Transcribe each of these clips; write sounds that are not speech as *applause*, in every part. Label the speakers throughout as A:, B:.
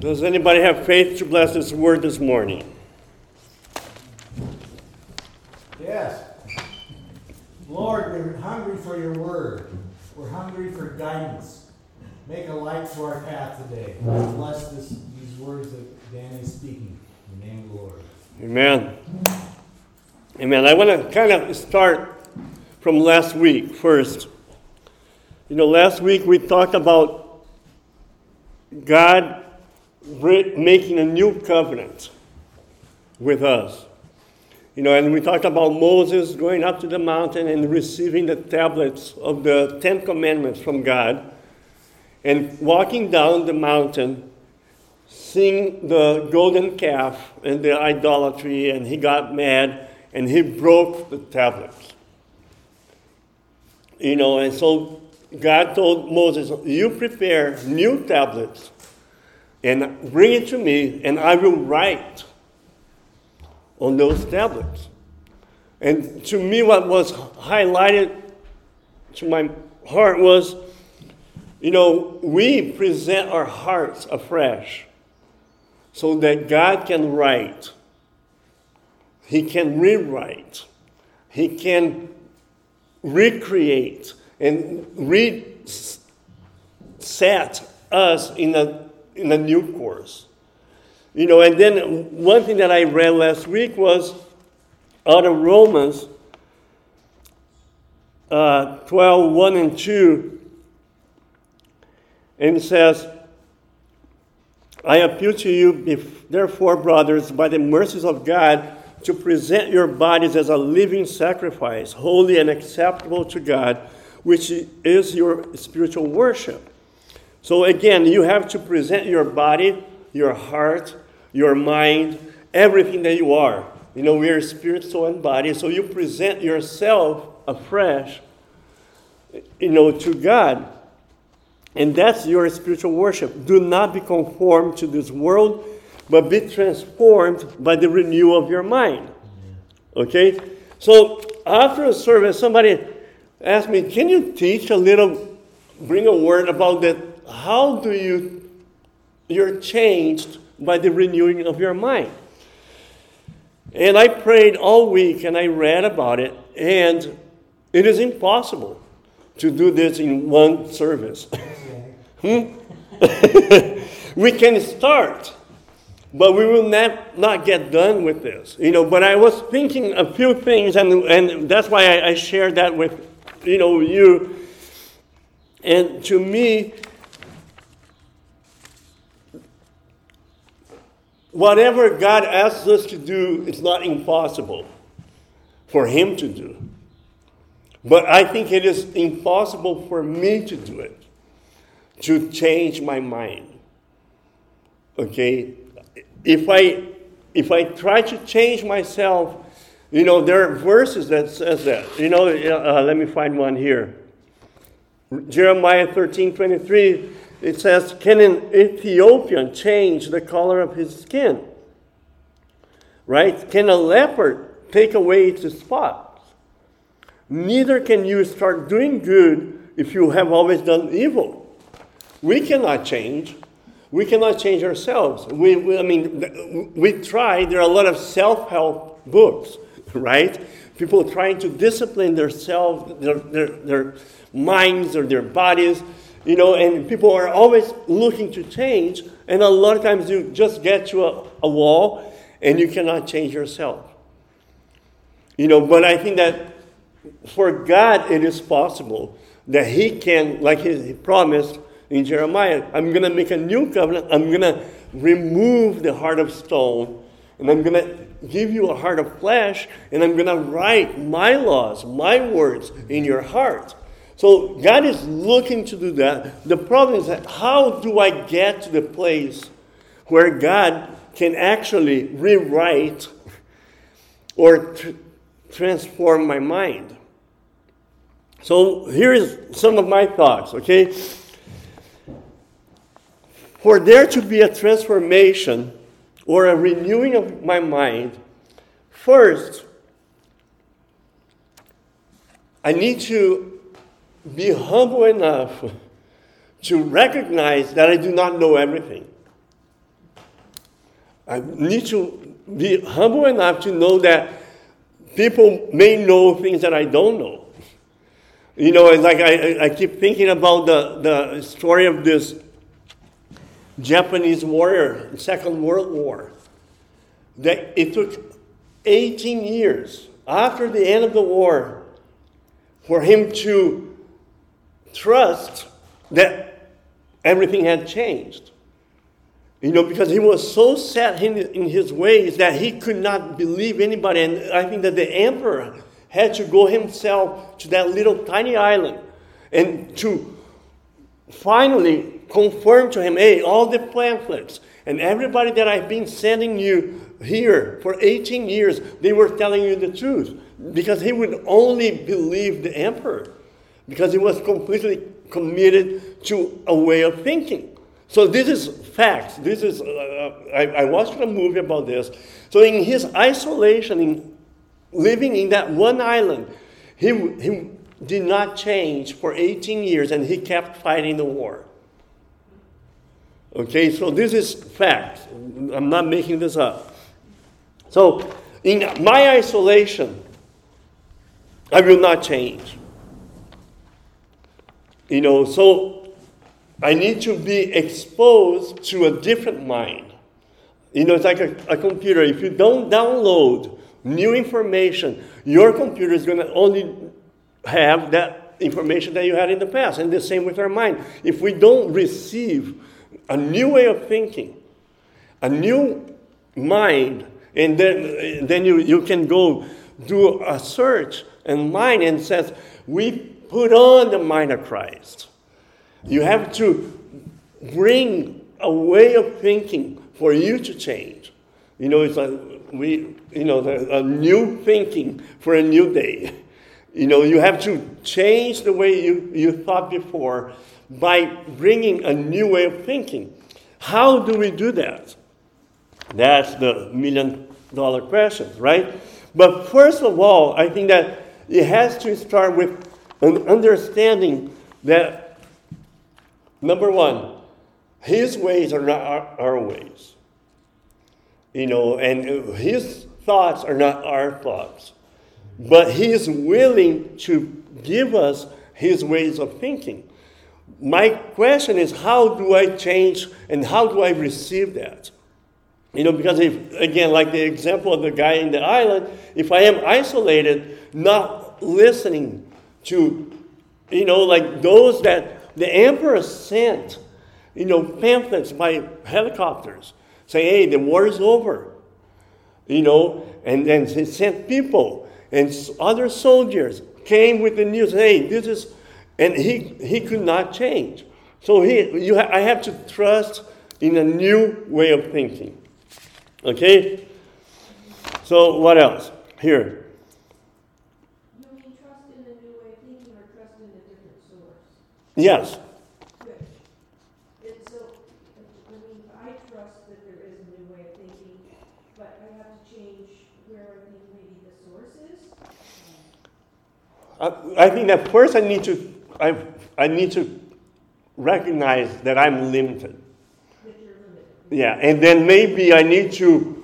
A: Does anybody have faith to bless this word this morning?
B: Yes. Lord, we're hungry for your word. We're hungry for guidance. Make a light to our path today. Bless this, these words that Dan is speaking. In the name of the Lord.
A: Amen. Amen. I want to kind of start from last week first. You know, last week we talked about God making a new covenant with us. You know, and we talked about Moses going up to the mountain and receiving the tablets of the Ten Commandments from God, and walking down the mountain, seeing the golden calf and the idolatry, and he got mad and he broke the tablets. You know, and so God told Moses, You prepare new tablets and bring it to me, and I will write on those tablets. And to me, what was highlighted to my heart was you know, we present our hearts afresh so that God can write, He can rewrite, He can recreate and reset us in a, in a new course. You know, and then one thing that I read last week was out of Romans uh, 12, 1 and 2. And it says, I appeal to you, therefore, brothers, by the mercies of God, to present your bodies as a living sacrifice, holy and acceptable to God, which is your spiritual worship. So, again, you have to present your body, your heart, your mind, everything that you are. You know, we are spirit, soul, and body. So you present yourself afresh, you know, to God. And that's your spiritual worship. Do not be conformed to this world, but be transformed by the renewal of your mind. Okay? So after a service, somebody asked me, Can you teach a little, bring a word about that? How do you, you're changed by the renewing of your mind. And I prayed all week and I read about it, and it is impossible to do this in one service. *laughs* hmm? *laughs* we can start, but we will not, not get done with this. You know, but I was thinking a few things, and, and that's why I, I shared that with you know you. And to me, whatever God asks us to do, it's not impossible for Him to do. But I think it is impossible for me to do it, to change my mind. Okay? If I if I try to change myself, you know, there are verses that says that. You know, uh, let me find one here. Jeremiah 13, 23 it says, Can an Ethiopian change the color of his skin? Right? Can a leopard take away its spots? Neither can you start doing good if you have always done evil. We cannot change. We cannot change ourselves. We, we I mean, we try. There are a lot of self help books, right? People trying to discipline themselves, their, their, their minds or their bodies you know, and people are always looking to change, and a lot of times you just get to a, a wall and you cannot change yourself. You know, but I think that for God it is possible that He can, like He promised in Jeremiah, I'm going to make a new covenant, I'm going to remove the heart of stone, and I'm going to give you a heart of flesh, and I'm going to write my laws, my words in your heart. So God is looking to do that. The problem is that how do I get to the place where God can actually rewrite or tr- transform my mind? So here's some of my thoughts, okay? For there to be a transformation or a renewing of my mind, first, I need to be humble enough to recognize that I do not know everything. I need to be humble enough to know that people may know things that I don't know. You know, it's like I, I keep thinking about the, the story of this Japanese warrior in Second World War. That it took 18 years after the end of the war for him to trust that everything had changed. You know, because he was so set in, in his ways that he could not believe anybody. And I think that the emperor had to go himself to that little tiny island and to finally confirm to him hey, all the pamphlets and everybody that I've been sending you here for 18 years, they were telling you the truth. Because he would only believe the emperor, because he was completely committed to a way of thinking. So this is facts. This is, uh, I, I, watched a movie about this. So in his isolation, in living in that one island, he, he did not change for 18 years and he kept fighting the war. Okay, so this is facts. I'm not making this up. So in my isolation, I will not change. You know, so I need to be exposed to a different mind. You know, it's like a, a computer. If you don't download new information, your computer is going to only have that information that you had in the past. And the same with our mind. If we don't receive a new way of thinking, a new mind, and then, then you, you can go do a search and mind and says, we put on the mind of Christ. You have to bring a way of thinking for you to change. You know, it's a we, you know, a new thinking for a new day. You know, you have to change the way you, you thought before by bringing a new way of thinking. How do we do that? That's the million dollar question, right? But first of all, I think that it has to start with an understanding that Number one, his ways are not our, our ways. You know, and his thoughts are not our thoughts. But he is willing to give us his ways of thinking. My question is how do I change and how do I receive that? You know, because if, again, like the example of the guy in the island, if I am isolated, not listening to, you know, like those that the emperor sent, you know, pamphlets by helicopters saying, hey, the war is over. You know, and then he sent people and other soldiers came with the news, hey, this is, and he, he could not change. So he, you ha- I have to trust in a new way of thinking. Okay? So what else? Here. Yes.
C: Good. And so, I mean, I trust that there is a new way of thinking, but I have to change where I think maybe the source is.
A: I, I think that first I need to I, I need to recognize that I'm limited.
C: Limited.
A: Yeah, and then maybe I need to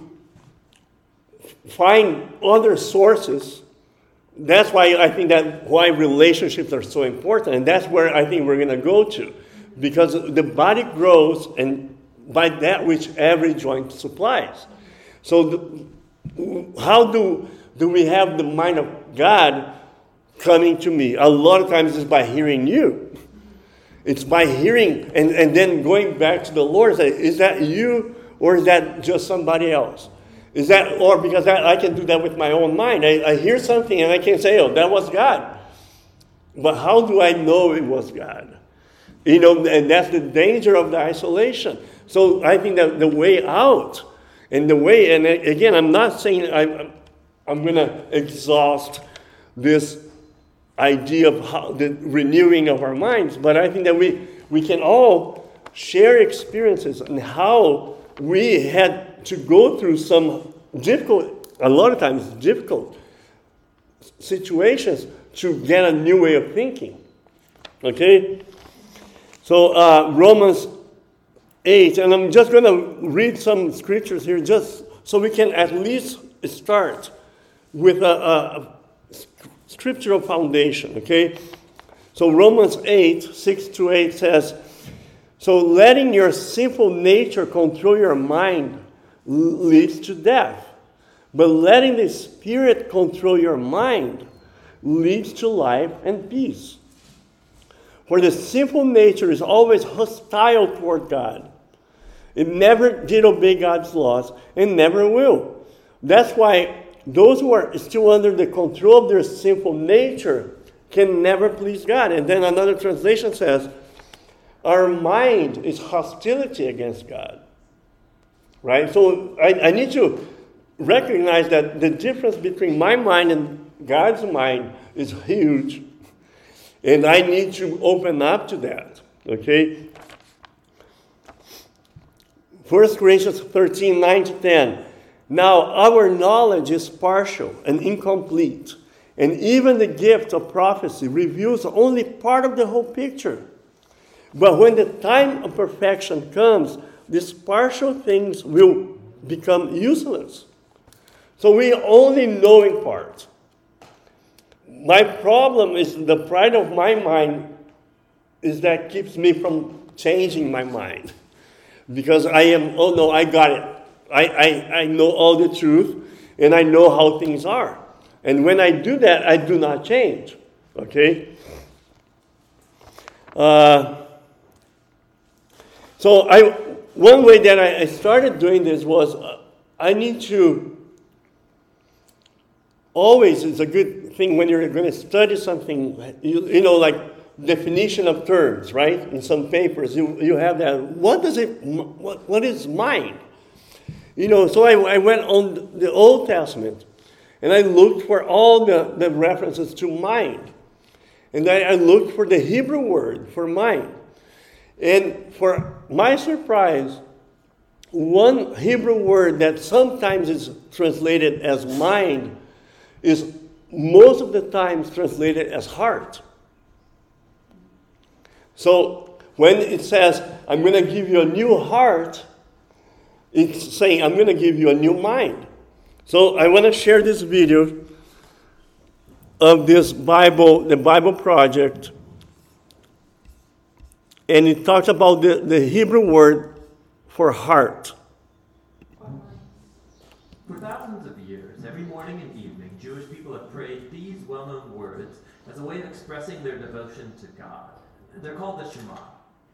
A: find other sources that's why I think that why relationships are so important, and that's where I think we're going to go to, because the body grows, and by that which every joint supplies. So, the, how do do we have the mind of God coming to me? A lot of times it's by hearing you. It's by hearing and, and then going back to the Lord and say, Is that you or is that just somebody else? Is that, or because I, I can do that with my own mind. I, I hear something and I can say, oh, that was God. But how do I know it was God? You know, and that's the danger of the isolation. So I think that the way out, and the way, and again, I'm not saying I'm, I'm going to exhaust this idea of how, the renewing of our minds, but I think that we, we can all share experiences and how we had to go through some difficult, a lot of times difficult situations to get a new way of thinking. Okay? So, uh, Romans 8, and I'm just going to read some scriptures here just so we can at least start with a, a scriptural foundation, okay? So Romans 8, 6 to 8 says, So letting your sinful nature control your mind leads to death. But letting the Spirit control your mind leads to life and peace. For the sinful nature is always hostile toward God. It never did obey God's laws and never will. That's why those who are still under the control of their sinful nature can never please God. And then another translation says, Our mind is hostility against God. Right? So I, I need to recognize that the difference between my mind and God's mind is huge. And I need to open up to that. Okay? 1 Corinthians 13, 9 to 10. Now, our knowledge is partial and incomplete, and even the gift of prophecy reveals only part of the whole picture. But when the time of perfection comes, these partial things will become useless. So we only know in part. My problem is the pride of my mind is that keeps me from changing my mind. Because I am, oh no, I got it. I, I, I know all the truth and I know how things are. And when I do that, I do not change. Okay? Uh, so I, one way that I, I started doing this was uh, I need to always it's a good thing when you're going to study something you, you know like definition of terms right in some papers you, you have that what does it what, what is mind you know, so I, I went on the Old Testament and I looked for all the, the references to mind. And I, I looked for the Hebrew word for mind. And for my surprise, one Hebrew word that sometimes is translated as mind is most of the times translated as heart. So when it says, I'm going to give you a new heart, it's saying, I'm going to give you a new mind. So I want to share this video of this Bible, the Bible Project. And it talks about the, the Hebrew word for heart.
D: For thousands of years, every morning and evening, Jewish people have prayed these well known words as a way of expressing their devotion to God. They're called the Shema.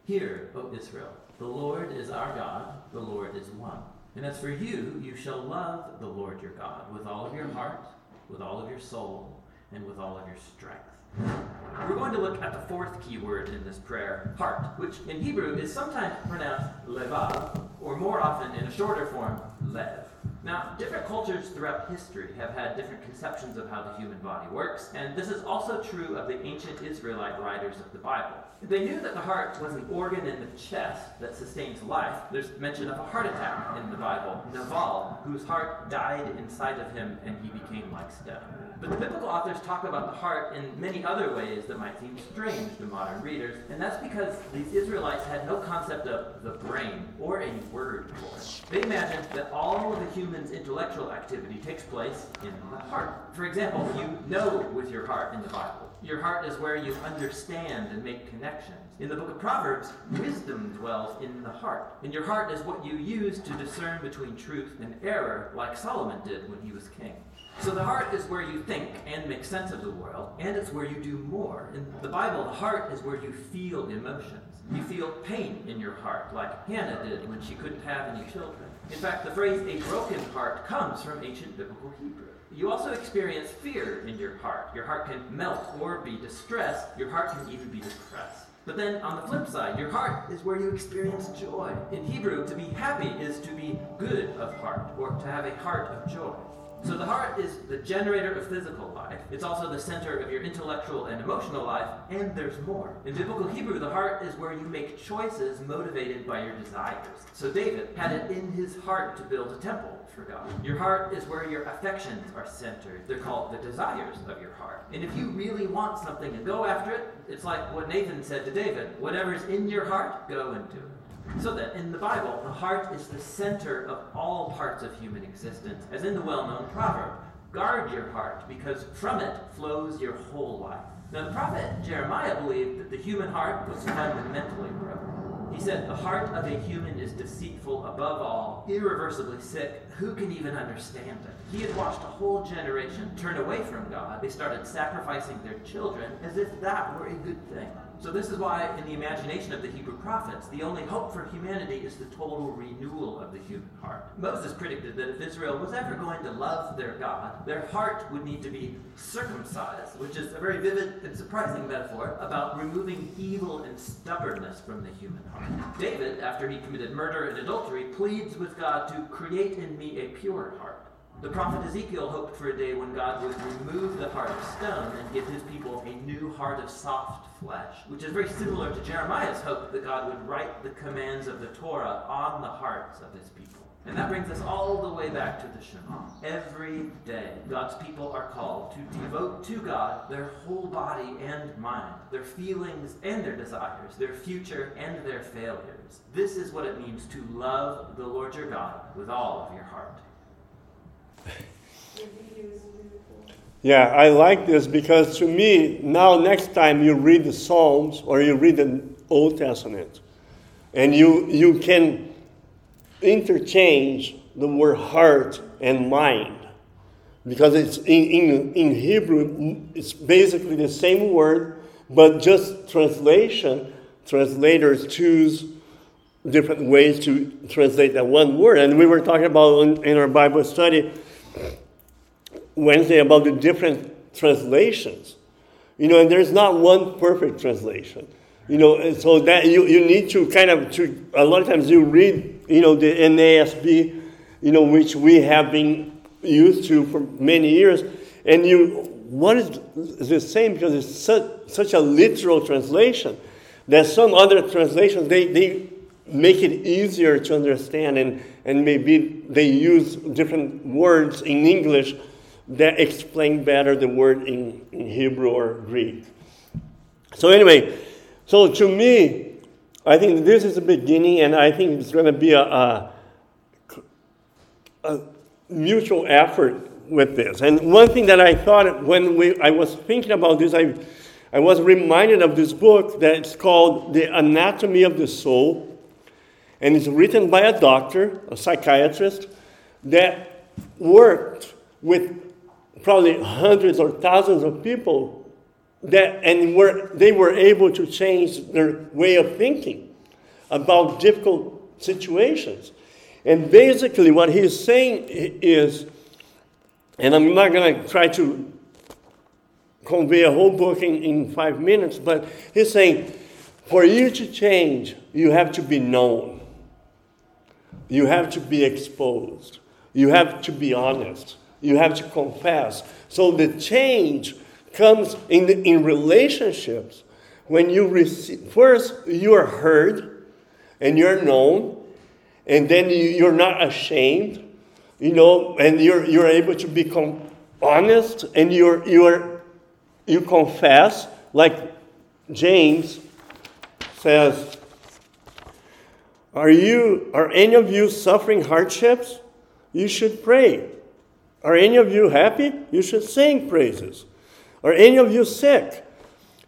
D: Hear, O Israel, the Lord is our God, the Lord is one. And as for you, you shall love the Lord your God with all of your heart, with all of your soul, and with all of your strength. We're going to look at the fourth key word in this prayer, heart, which in Hebrew is sometimes pronounced levav, or more often in a shorter form, lev. Now, different cultures throughout history have had different conceptions of how the human body works, and this is also true of the ancient Israelite writers of the Bible. They knew that the heart was an organ in the chest that sustains life. There's mention of a heart attack in the Bible, Nabal, whose heart died inside of him and he became like stone. But the biblical authors talk about the heart in many other ways that might seem strange to modern readers, and that's because these Israelites had no concept of the brain or any word for it. They imagined that all of the human's intellectual activity takes place in the heart. For example, you know with your heart in the Bible. Your heart is where you understand and make connections. In the book of Proverbs, wisdom dwells in the heart. And your heart is what you use to discern between truth and error, like Solomon did when he was king. So the heart is where you think and make sense of the world, and it's where you do more. In the Bible, the heart is where you feel emotions. You feel pain in your heart, like Hannah did when she couldn't have any children. In fact, the phrase a broken heart comes from ancient biblical Hebrew. You also experience fear in your heart. Your heart can melt or be distressed. Your heart can even be depressed. But then on the flip side, your heart is where you experience joy. In Hebrew, to be happy is to be good of heart, or to have a heart of joy. So the heart is the generator of physical life. It's also the center of your intellectual and emotional life, and there's more. In biblical Hebrew, the heart is where you make choices motivated by your desires. So David had it in his heart to build a temple for God. Your heart is where your affections are centered. They're called the desires of your heart. And if you really want something and go after it, it's like what Nathan said to David whatever's in your heart, go and do it. So that in the Bible, the heart is the center of all parts of human existence, as in the well known proverb guard your heart, because from it flows your whole life. Now, the prophet Jeremiah believed that the human heart was fundamentally broken. He said, The heart of a human is deceitful above all, irreversibly sick. Who can even understand it? He had watched a whole generation turn away from God. They started sacrificing their children as if that were a good thing. So, this is why, in the imagination of the Hebrew prophets, the only hope for humanity is the total renewal of the human heart. Moses predicted that if Israel was ever going to love their God, their heart would need to be circumcised, which is a very vivid and surprising metaphor about removing evil and stubbornness from the human heart. David, after he committed murder and adultery, pleads with God to create in me a pure heart. The prophet Ezekiel hoped for a day when God would remove the heart of stone and give his people a new heart of soft flesh, which is very similar to Jeremiah's hope that God would write the commands of the Torah on the hearts of his people. And that brings us all the way back to the Shema. Every day, God's people are called to devote to God their whole body and mind, their feelings and their desires, their future and their failures. This is what it means to love the Lord your God with all of your heart.
A: Yeah, I like this because to me, now next time you read the Psalms or you read the Old Testament, and you, you can interchange the word heart and mind. Because it's in, in, in Hebrew, it's basically the same word, but just translation, translators choose different ways to translate that one word. And we were talking about in, in our Bible study Wednesday about the different translations. You know, and there's not one perfect translation. You know, so that you, you need to kind of to a lot of times you read, you know, the NASB, you know, which we have been used to for many years, and you what is the same because it's such, such a literal translation that some other translations they, they make it easier to understand and, and maybe they use different words in English that explain better the word in, in Hebrew or Greek. So, anyway, so to me, I think this is the beginning, and I think it's going to be a, a, a, mutual effort with this. And one thing that I thought when we, I was thinking about this, I, I was reminded of this book that's called The Anatomy of the Soul, and it's written by a doctor, a psychiatrist, that worked with probably hundreds or thousands of people that and were, they were able to change their way of thinking about difficult situations. And basically, what he's saying is, and I'm not going to try to convey a whole book in, in five minutes, but he's saying, for you to change, you have to be known. You have to be exposed. You have to be honest. You have to confess. So the change comes in, the, in relationships when you receive, first, you are heard and you're known, and then you, you're not ashamed, you know, and you're, you're able to become honest and you're, you're, you confess, like James says, are you, are any of you suffering hardships? You should pray. Are any of you happy? You should sing praises. Are any of you sick?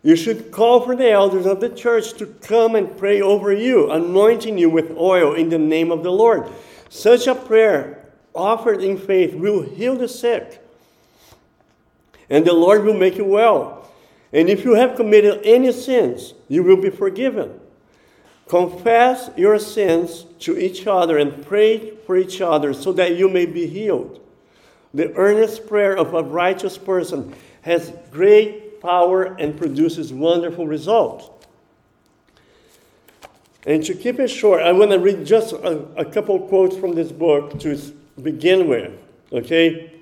A: You should call for the elders of the church to come and pray over you, anointing you with oil in the name of the Lord. Such a prayer offered in faith will heal the sick, and the Lord will make you well. And if you have committed any sins, you will be forgiven. Confess your sins to each other and pray for each other so that you may be healed. The earnest prayer of a righteous person has great power and produces wonderful results. And to keep it short, I want to read just a, a couple quotes from this book to begin with, okay?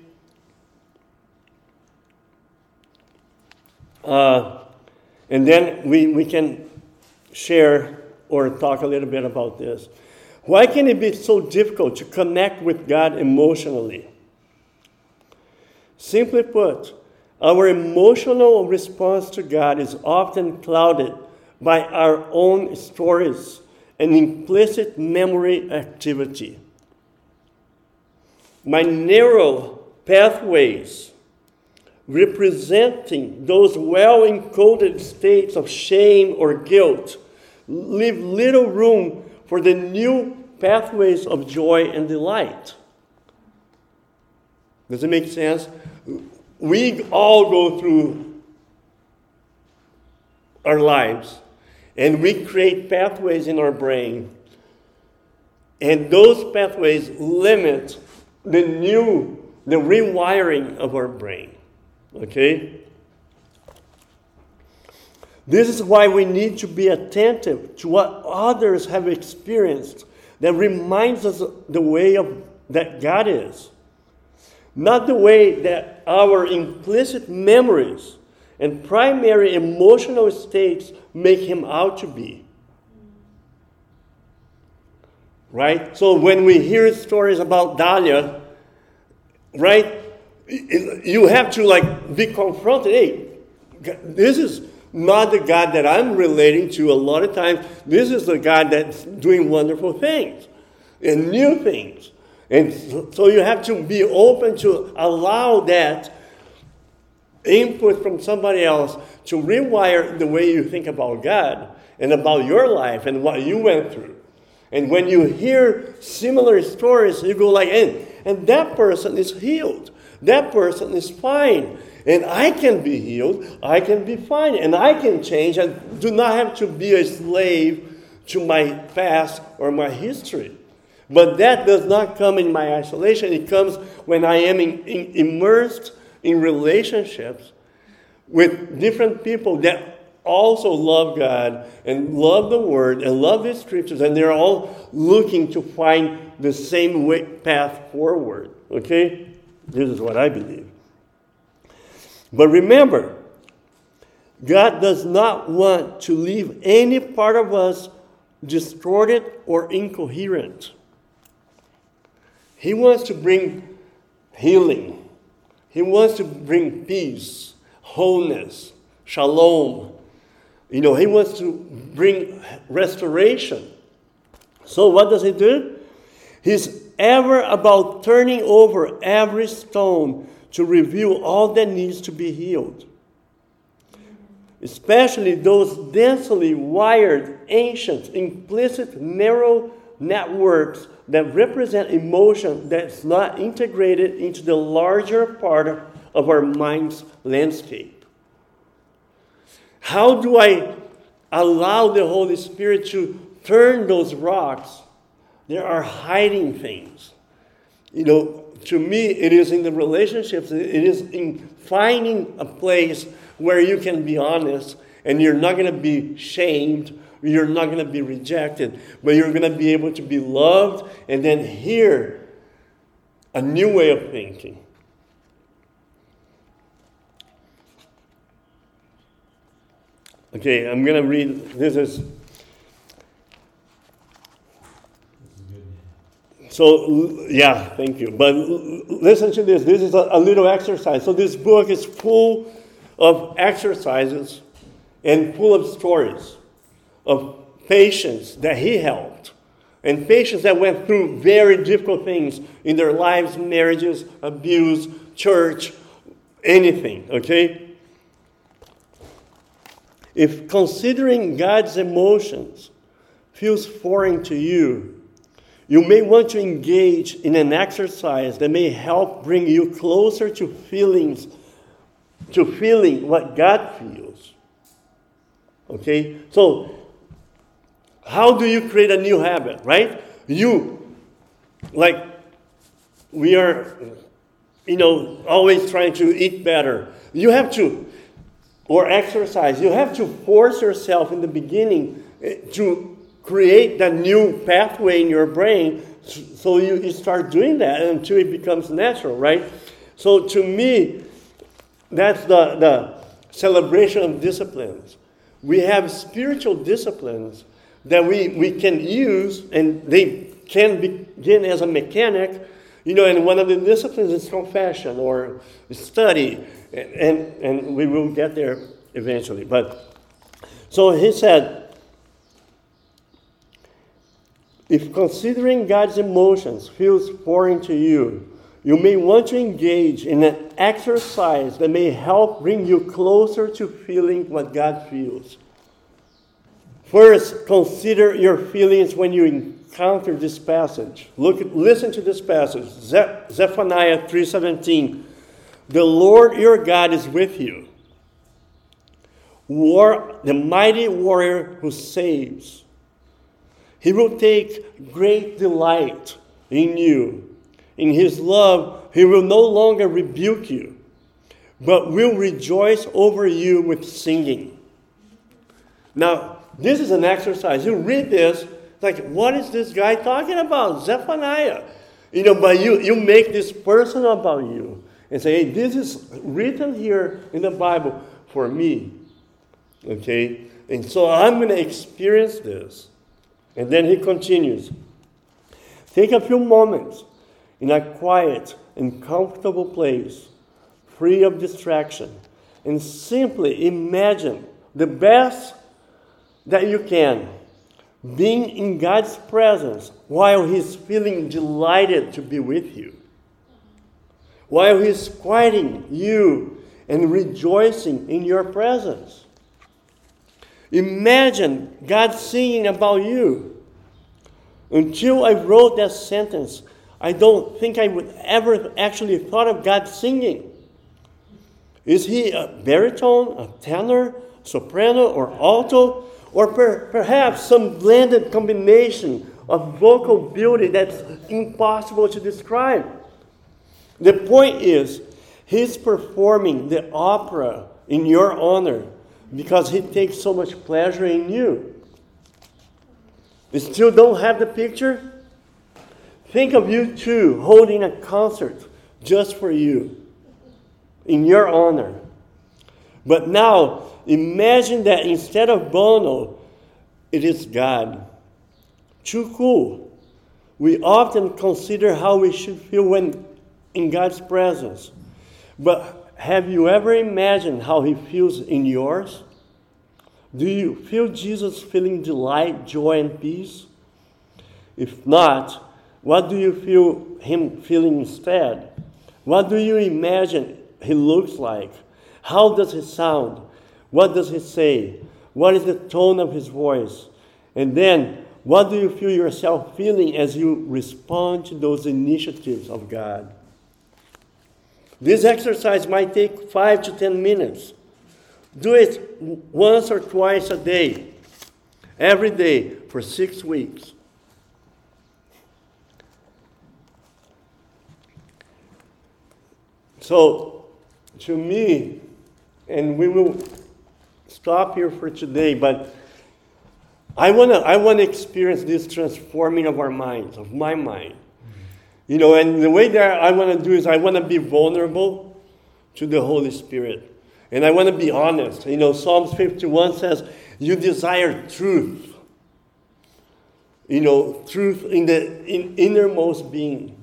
A: Uh, and then we, we can share or talk a little bit about this. Why can it be so difficult to connect with God emotionally? Simply put, our emotional response to God is often clouded by our own stories and implicit memory activity. My narrow pathways representing those well encoded states of shame or guilt leave little room for the new pathways of joy and delight. Does it make sense? We all go through our lives and we create pathways in our brain. And those pathways limit the new, the rewiring of our brain. Okay? This is why we need to be attentive to what others have experienced that reminds us the way of, that God is. Not the way that our implicit memories and primary emotional states make him out to be. Right? So when we hear stories about Dahlia, right, you have to like be confronted. Hey, this is not the God that I'm relating to a lot of times. This is the God that's doing wonderful things and new things. And so you have to be open to allow that input from somebody else to rewire the way you think about God and about your life and what you went through. And when you hear similar stories, you go like, and, and that person is healed. That person is fine. And I can be healed. I can be fine. And I can change. I do not have to be a slave to my past or my history. But that does not come in my isolation. It comes when I am in, in, immersed in relationships with different people that also love God and love the Word and love the Scriptures, and they're all looking to find the same way, path forward. Okay? This is what I believe. But remember, God does not want to leave any part of us distorted or incoherent. He wants to bring healing. He wants to bring peace, wholeness, shalom. You know, he wants to bring restoration. So, what does he do? He's ever about turning over every stone to reveal all that needs to be healed. Especially those densely wired, ancient, implicit, narrow networks that represent emotion that's not integrated into the larger part of our mind's landscape. How do I allow the Holy Spirit to turn those rocks? There are hiding things. You know, to me, it is in the relationships, it is in finding a place where you can be honest and you're not going to be shamed you're not going to be rejected, but you're going to be able to be loved and then hear a new way of thinking. Okay, I'm going to read. This is. So, yeah, thank you. But listen to this. This is a, a little exercise. So, this book is full of exercises and full of stories of patients that he helped and patients that went through very difficult things in their lives marriages, abuse, church, anything, okay? If considering God's emotions feels foreign to you, you may want to engage in an exercise that may help bring you closer to feelings, to feeling what God feels. Okay? So how do you create a new habit, right? You, like, we are, you know, always trying to eat better. You have to, or exercise, you have to force yourself in the beginning eh, to create that new pathway in your brain so you, you start doing that until it becomes natural, right? So to me, that's the, the celebration of disciplines. We have spiritual disciplines that we, we can use, and they can begin as a mechanic. You know, and one of the disciplines is confession or study, and, and we will get there eventually. But so he said, If considering God's emotions feels foreign to you, you may want to engage in an exercise that may help bring you closer to feeling what God feels. First, consider your feelings when you encounter this passage. Look, listen to this passage, Zephaniah 3:17. The Lord your God is with you. War, the mighty warrior who saves. He will take great delight in you in his love, he will no longer rebuke you, but will rejoice over you with singing. Now, this is an exercise. You read this, like, what is this guy talking about? Zephaniah. You know, but you, you make this personal about you and say, hey, this is written here in the Bible for me. Okay? And so I'm going to experience this. And then he continues. Take a few moments in a quiet and comfortable place, free of distraction, and simply imagine the best that you can being in God's presence while He's feeling delighted to be with you, while He's quieting you and rejoicing in your presence. Imagine God singing about you. Until I wrote that sentence, I don't think I would ever actually thought of God singing. Is he a baritone, a tenor, soprano, or alto? Or per, perhaps some blended combination of vocal beauty that's impossible to describe. The point is, he's performing the opera in your honor because he takes so much pleasure in you. You still don't have the picture? Think of U2 holding a concert just for you, in your honor. But now, imagine that instead of Bono, it is God. Too cool. We often consider how we should feel when in God's presence. But have you ever imagined how He feels in yours? Do you feel Jesus feeling delight, joy, and peace? If not, what do you feel him feeling instead? What do you imagine he looks like? How does he sound? What does he say? What is the tone of his voice? And then, what do you feel yourself feeling as you respond to those initiatives of God? This exercise might take five to ten minutes. Do it once or twice a day, every day for six weeks. So, to me, and we will stop here for today, but I want to I wanna experience this transforming of our minds, of my mind. You know, and the way that I want to do is I want to be vulnerable to the Holy Spirit. And I want to be honest. You know, Psalms 51 says, You desire truth. You know, truth in the in innermost being.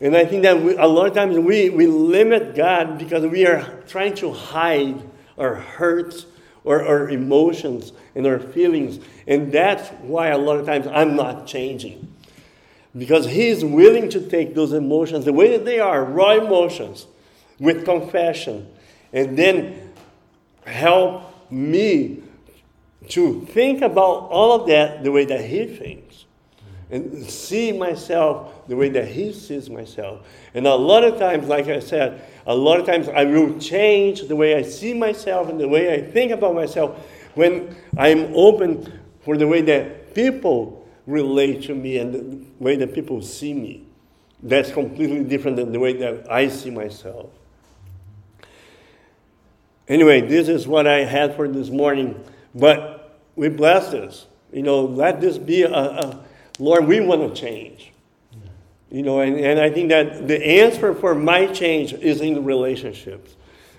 A: And I think that we, a lot of times we, we limit God because we are trying to hide our hurts or our emotions and our feelings. And that's why a lot of times I'm not changing. Because He's willing to take those emotions the way that they are, raw emotions, with confession, and then help me to think about all of that the way that He thinks and see myself the way that He sees myself. And a lot of times, like I said, a lot of times I will change the way I see myself and the way I think about myself when I'm open for the way that people relate to me and the way that people see me. That's completely different than the way that I see myself. Anyway, this is what I had for this morning. But we bless this. You know, let this be a, a Lord, we want to change. You know, and, and I think that the answer for my change is in the relationships.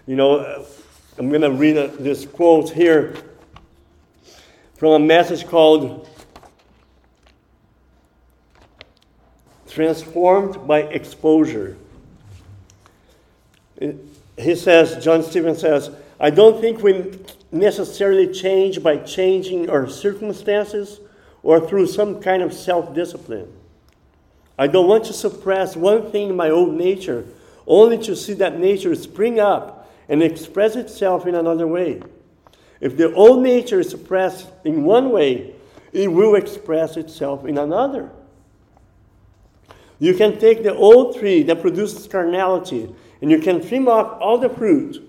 A: You know, I'm going to read a, this quote here from a message called Transformed by Exposure. Uh, he says, John Stevens says, I don't think we necessarily change by changing our circumstances or through some kind of self discipline. I don't want to suppress one thing in my old nature, only to see that nature spring up and express itself in another way. If the old nature is suppressed in one way, it will express itself in another. You can take the old tree that produces carnality and you can trim off all the fruit,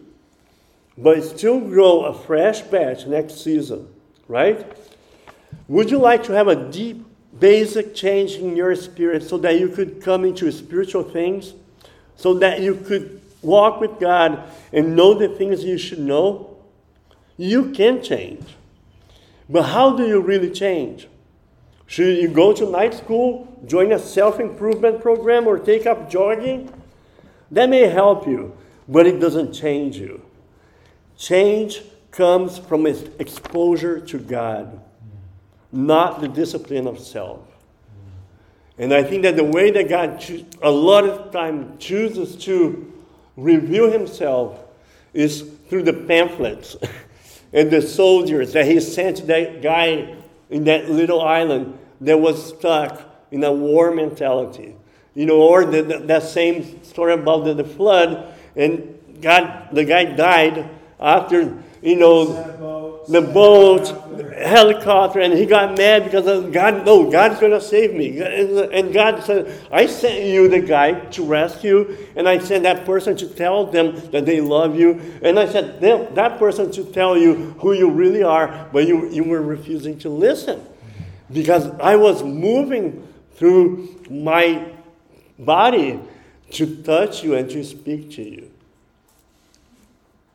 A: but still grow a fresh batch next season, right? Would you like to have a deep, basic change in your spirit so that you could come into spiritual things? So that you could walk with God and know the things you should know? You can change. But how do you really change? Should you go to night school, join a self improvement program, or take up jogging? That may help you, but it doesn't change you. Change comes from exposure to God, not the discipline of self. And I think that the way that God cho- a lot of time chooses to reveal himself is through the pamphlets *laughs* and the soldiers that he sent that guy in that little island that was stuck in a war mentality. You know, or the, the, that same story about the, the flood, and God, the guy died after, you know, the boat, helicopter, and he got mad because of God, no, God's going to save me. And God said, I sent you the guy to rescue, and I sent that person to tell them that they love you. And I said, that person to tell you who you really are, but you, you were refusing to listen. Because I was moving through my body to touch you and to speak to you.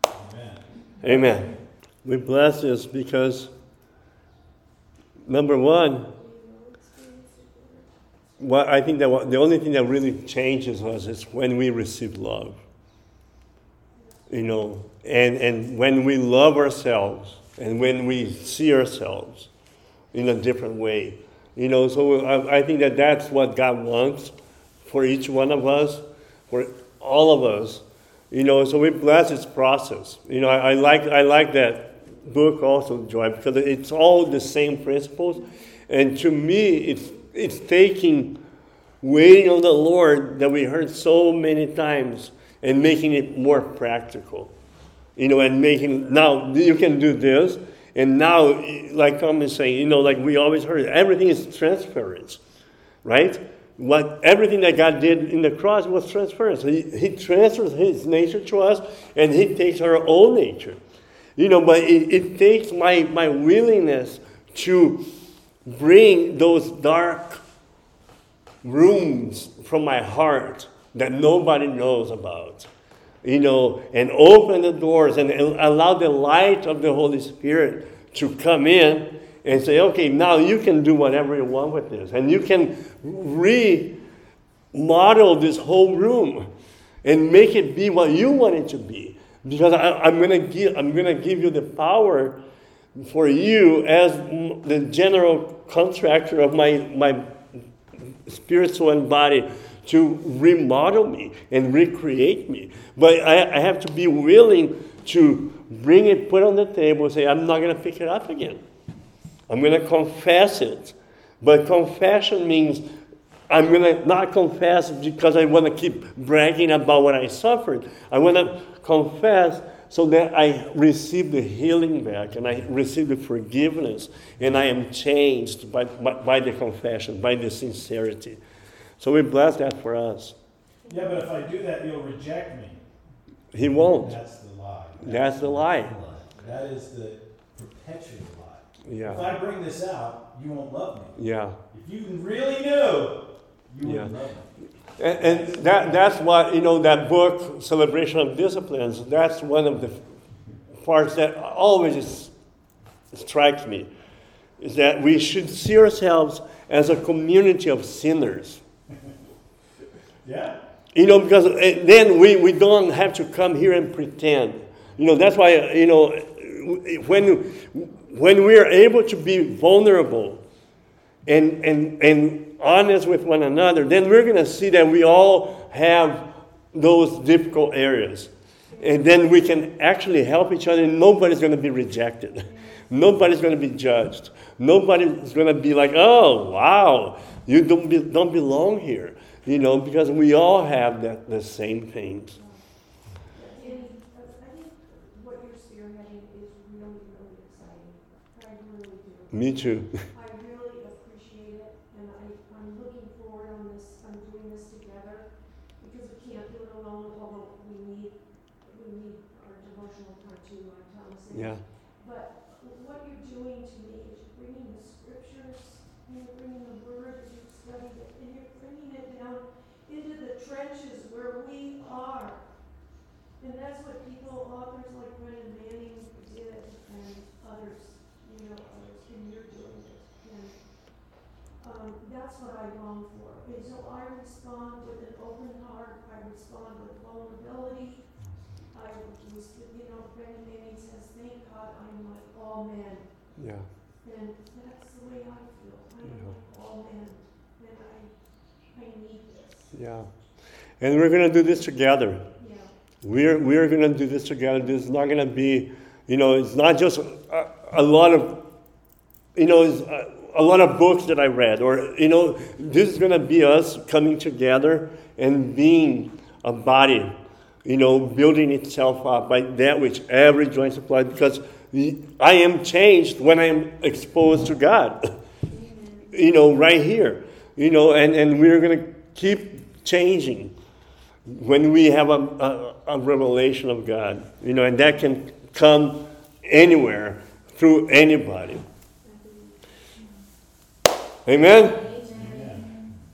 A: Amen. Amen. We bless this because, number one, what I think that the only thing that really changes us is when we receive love. You know, and, and when we love ourselves and when we see ourselves in a different way. You know, so I, I think that that's what God wants for each one of us, for all of us. You know, so we bless this process. You know, I, I like I like that book also, Joy, because it's all the same principles. And to me, it's it's taking waiting on the Lord that we heard so many times and making it more practical. You know, and making now you can do this, and now, like is saying, you know, like we always heard, everything is transference, right? what everything that God did in the cross was transference. He, he transfers his nature to us and he takes our own nature. You know, but it, it takes my, my willingness to bring those dark rooms from my heart that nobody knows about. You know, and open the doors and allow the light of the Holy Spirit to come in and say, okay, now you can do whatever you want with this. And you can remodel this whole room and make it be what you want it to be. Because I, am to give, I'm to give you the power for you as the general contractor of my, my spirit, soul, and body to remodel me and recreate me. But I, I have to be willing to bring it, put on the table, and say, I'm not to pick it up again. I'm to confess it. But confession means I'm going to not confess because I want to keep bragging about what I suffered. I want to confess so that I receive the healing back and I receive the forgiveness and I am changed by, by, by the confession, by the sincerity. So we bless that for us.
B: Yeah, but if I do that, you'll reject me.
A: He won't.
B: That's the lie.
A: That's, That's the lie.
B: That is the perpetual lie.
A: yeah.
B: If I bring this out, you won't love me.
A: Yeah.
B: If you really knew,
A: yeah.
B: wouldn't love me.
A: And, and that, that's why, you know, that book, Celebration of Disciplines, that's one of the parts that always strikes me, is that we should see ourselves as a community of sinners.
B: yeah.
A: You know, because eh, then we, we don't have to come here and pretend. You know, that's why, you know, when when we are able to be vulnerable and, and, and honest with one another, then we're going to see that we all have those difficult areas. And then we can actually help each other, and nobody's going to be rejected. *laughs* Nobody's going to be judged. Nobody's going to be like, oh, wow, you don't, be, don't belong here. You know, because we all have that, the same things.
C: Me uh, *laughs* I think what you're spearheading is really, really exciting. I really do.
A: Me too.
C: I really appreciate it, and I, I'm looking forward on this, I'm doing this together, because we can't do it alone, although we need, we need our devotional time too, like Thomas said.
A: Yeah.
C: But what you're doing to me is you're bringing the scriptures, you're bringing the word, as you've studied it, and you're bringing it down into the trenches where we are. And that's what people, authors like Brennan Manning did, and others, you know, others, and you're doing it. And, um, that's what I long for. And so I respond with an open heart, I respond with vulnerability. I was, you know, Manning says, thank God I'm like oh, all men.
A: Yeah.
C: And that's the way I feel. I am
A: Yeah.
C: like oh, all men, and I, I need this.
A: Yeah. And we're going to do this together.
C: Yeah,
A: We're, we're going to do this together. This is not going to be, you know, it's not just a, a lot of, you know, it's a, a lot of books that I read, or, you know, this is going to be us coming together and being a body, you know, building itself up by that which every joint supplies, because I am changed when I am exposed to God, *laughs* you know, right here, you know, and, and we're going to keep changing when we have a, a, a revelation of God, you know, and that can come anywhere through anybody. Amen?